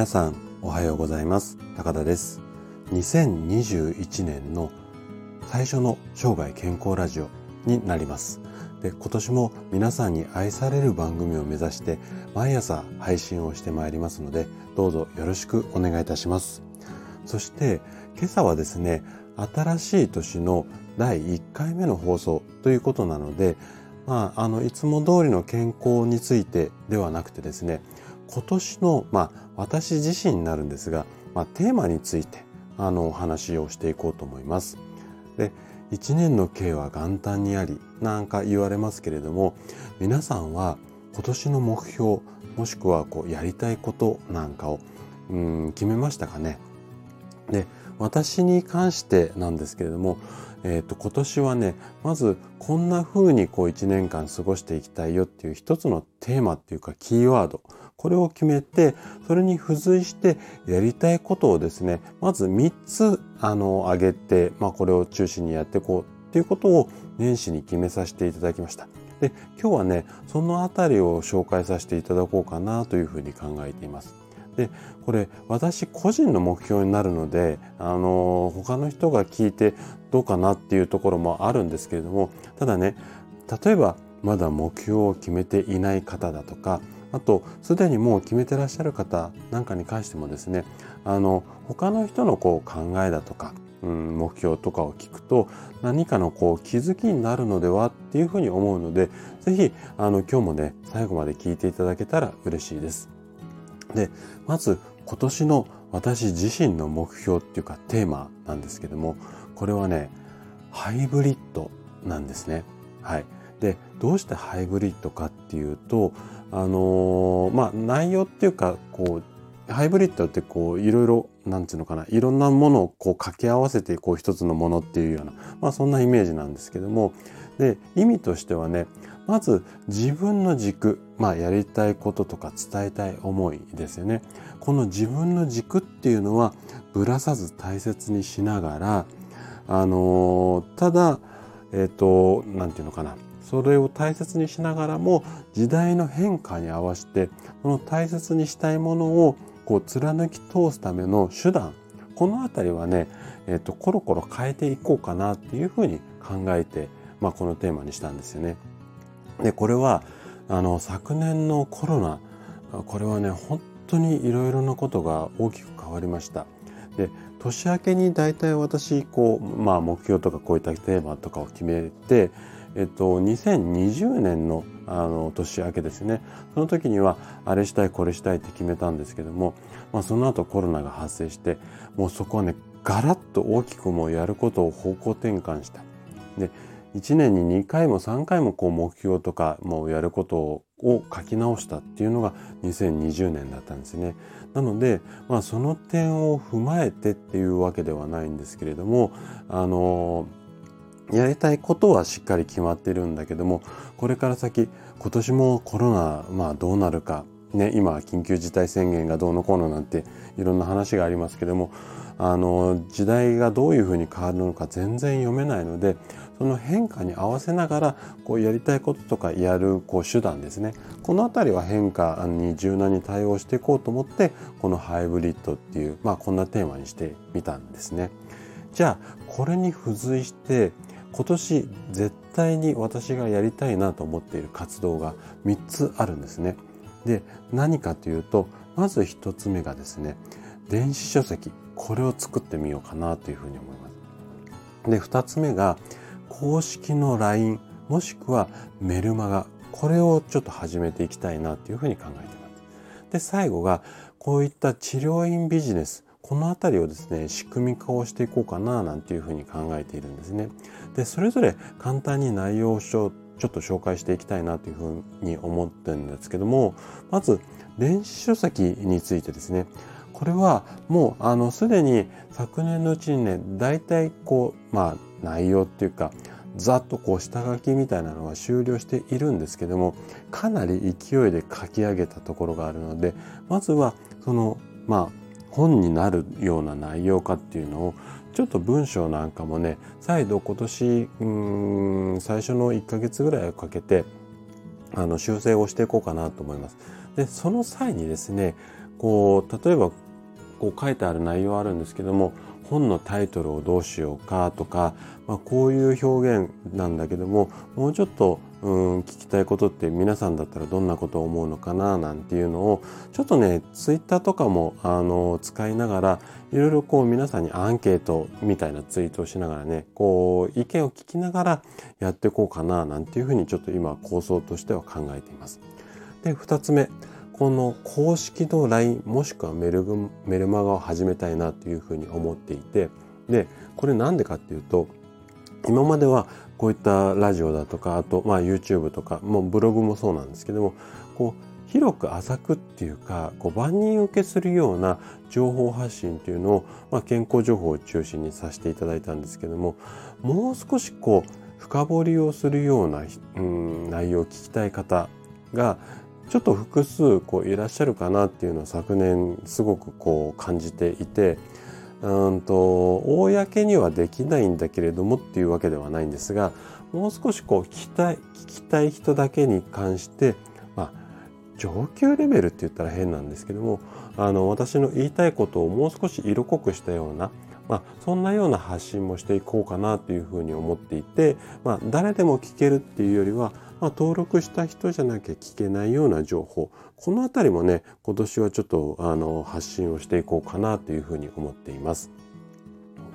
皆さんおはようございます。高田です。2021年の最初の生涯健康ラジオになります。で今年も皆さんに愛される番組を目指して毎朝配信をしてまいりますのでどうぞよろしくお願いいたします。そして今朝はですね新しい年の第1回目の放送ということなのでまあ、あのいつも通りの健康についてではなくてですね今年の、まあ、私自身になるんですが、まあ、テーマについてあのお話をしていこうと思います。で一年の計は元旦にありなんか言われますけれども皆さんは今年の目標もしくはこうやりたいことなんかをうん決めましたかね？で私に関してなんですけれども、えー、と今年はねまずこんな風にこう1年間過ごしていきたいよっていう一つのテーマっていうかキーワードこれを決めてそれに付随してやりたいことをですねまず3つあの挙げて、まあ、これを中心にやっていこうっていうことを年始に決めさせていただきました。で今日はねそのあたりを紹介させていただこうかなというふうに考えています。でこれ私個人の目標になるのであの他の人が聞いてどうかなっていうところもあるんですけれどもただね例えばまだ目標を決めていない方だとかあとすでにもう決めてらっしゃる方なんかに関してもですねあの他の人のこう考えだとか、うん、目標とかを聞くと何かのこう気づきになるのではっていうふうに思うので是非今日もね最後まで聞いていただけたら嬉しいです。でまず今年の私自身の目標っていうかテーマなんですけどもこれはねハイブリッドなんですね。はい、でどうしてハイブリッドかっていうとあのー、まあ内容っていうかこうハイブリッドってこういろいろなんていうのかないろんなものをこう掛け合わせてこう一つのものっていうようなまあそんなイメージなんですけどもで意味としてはねまず自分の軸、まあ、やりたいこととか伝えたい思いですよね。この自分の軸っていうのはぶらさず大切にしながら、あの、ただ、えっ、ー、と、なんていうのかな。それを大切にしながらも時代の変化に合わせてその大切にしたいものをこう貫き通すための手段この辺りはね、えっ、ー、とコロコロ変えていこうかなっていうふうに考えて、まあ、このテーマにしたんですよね。でこれはあの昨年のコロナこれはね本当にいろいろなことが大きく変わりました。で年明けに大体私こう、まあ、目標とかこういったテーマとかを決めて、えっと、2020年のあの年明けですねその時にはあれしたいこれしたいって決めたんですけども、まあ、その後コロナが発生してもうそこはねガラッと大きくもうやることを方向転換した。で1年に2回も3回もこう目標とかもうやることを書き直したっていうのが2020年だったんですね。なので、まあ、その点を踏まえてっていうわけではないんですけれどもあのやりたいことはしっかり決まってるんだけどもこれから先今年もコロナ、まあ、どうなるか、ね、今緊急事態宣言がどうのこうのなんていろんな話がありますけどもあの時代がどういうふうに変わるのか全然読めないのでその変化に合わせながらこうやりたいこととかやるこう手段ですねこの辺りは変化に柔軟に対応していこうと思ってこのハイブリッドっていう、まあ、こんなテーマにしてみたんですね。じゃあこれに付随して今年絶対に私がやりたいなと思っている活動が3つあるんですね。で何かというとまず1つ目がですね電子書籍これを作ってみようかなというふうに思います。で、二つ目が公式の LINE もしくはメルマガこれをちょっと始めていきたいなというふうに考えています。で、最後がこういった治療院ビジネスこの辺りをですね仕組み化をしていこうかななんていうふうに考えているんですね。でそれぞれ簡単に内容をちょっと紹介していきたいなというふうに思ってるんですけどもまず電子書籍についてですねこれはもうあのすでに昨年のうちにね大体こうまあ内容っていうかざっとこう下書きみたいなのは終了しているんですけどもかなり勢いで書き上げたところがあるのでまずはそのまあ本になるような内容かっていうのをちょっと文章なんかもね再度今年うん最初の1ヶ月ぐらいをかけてあの修正をしていこうかなと思います。でその際にですねこう例えばこう書いてある内容あるんですけども本のタイトルをどうしようかとか、まあ、こういう表現なんだけどももうちょっとうん聞きたいことって皆さんだったらどんなことを思うのかななんていうのをちょっとねツイッターとかもあの使いながらいろいろこう皆さんにアンケートみたいなツイートをしながらねこう意見を聞きながらやっていこうかななんていうふうにちょっと今構想としては考えています。で2つ目この公式の LINE もしくはメルメルマガを始めたいなというふうに思っていてでこれなんでかっていうと今まではこういったラジオだとかあとまあ YouTube とかもうブログもそうなんですけどもこう広く浅くっていうかこう万人受けするような情報発信っていうのを、健康情報を中心にさせていただいたんですけどももう少しこう深掘りをするような、内容を聞きたい方がちょっと複数こういらっしゃるかなっていうのを昨年すごくこう感じていてうんと公にはできないんだけれどもっていうわけではないんですがもう少しこう聞きたい聞きたい人だけに関してまあ上級レベルって言ったら変なんですけどもあの私の言いたいことをもう少し色濃くしたようなまあ、そんなような発信もしていこうかなというふうに思っていて、まあ、誰でも聞けるっていうよりはまあ、登録した人じゃなきゃ聞けないような情報この辺りもね今年はちょっとあの発信をしていこうかなというふうに思っています。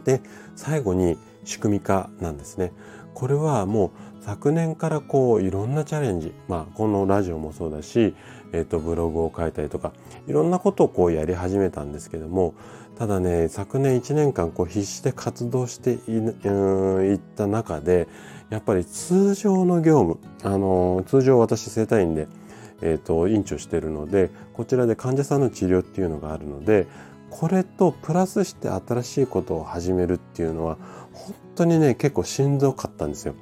で最後に仕組み化なんですね。これはもう昨年からこういろんなチャレンジ、まあ、このラジオもそうだし、えっとブログを書いたりとかいろんなことをこうやり始めたんですけどもただね昨年1年間こう必死で活動していった中でやっぱり通常の業務、あの、通常私整体院で、えっ、と、院長してるので、こちらで患者さんの治療っていうのがあるので、これとプラスして新しいことを始めるっていうのは、本当にね、結構しんどかったんですよ。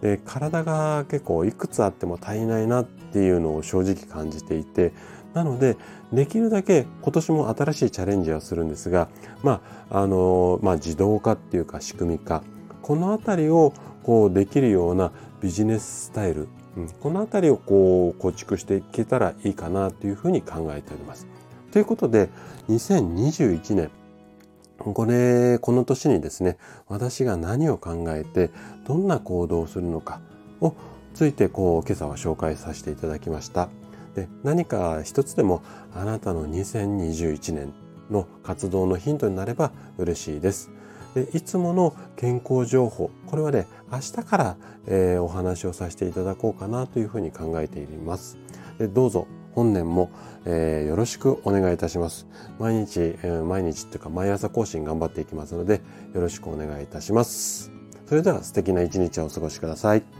で、体が結構いくつあっても足りないなっていうのを正直感じていて、なので、できるだけ今年も新しいチャレンジはするんですが、まあ、あの、まあ、自動化っていうか仕組み化、このあたりをこうできるようなビジネススタイル、うん、このあたりをこう構築していけたらいいかなというふうに考えております。ということで2021年これこの年にですね私が何を考えてどんな行動をするのかをついてこう今朝は紹介させていただきました。で何か一つでもあなたの2021年の活動のヒントになれば嬉しいです。でいつもの健康情報これはね明日から、えー、お話をさせていただこうかなというふうに考えていますでどうぞ本年も、えー、よろしくお願いいたします。毎日、えー、毎日っていうか毎朝更新頑張っていきますのでよろしくお願いいたします。それでは素敵な一日をお過ごしください。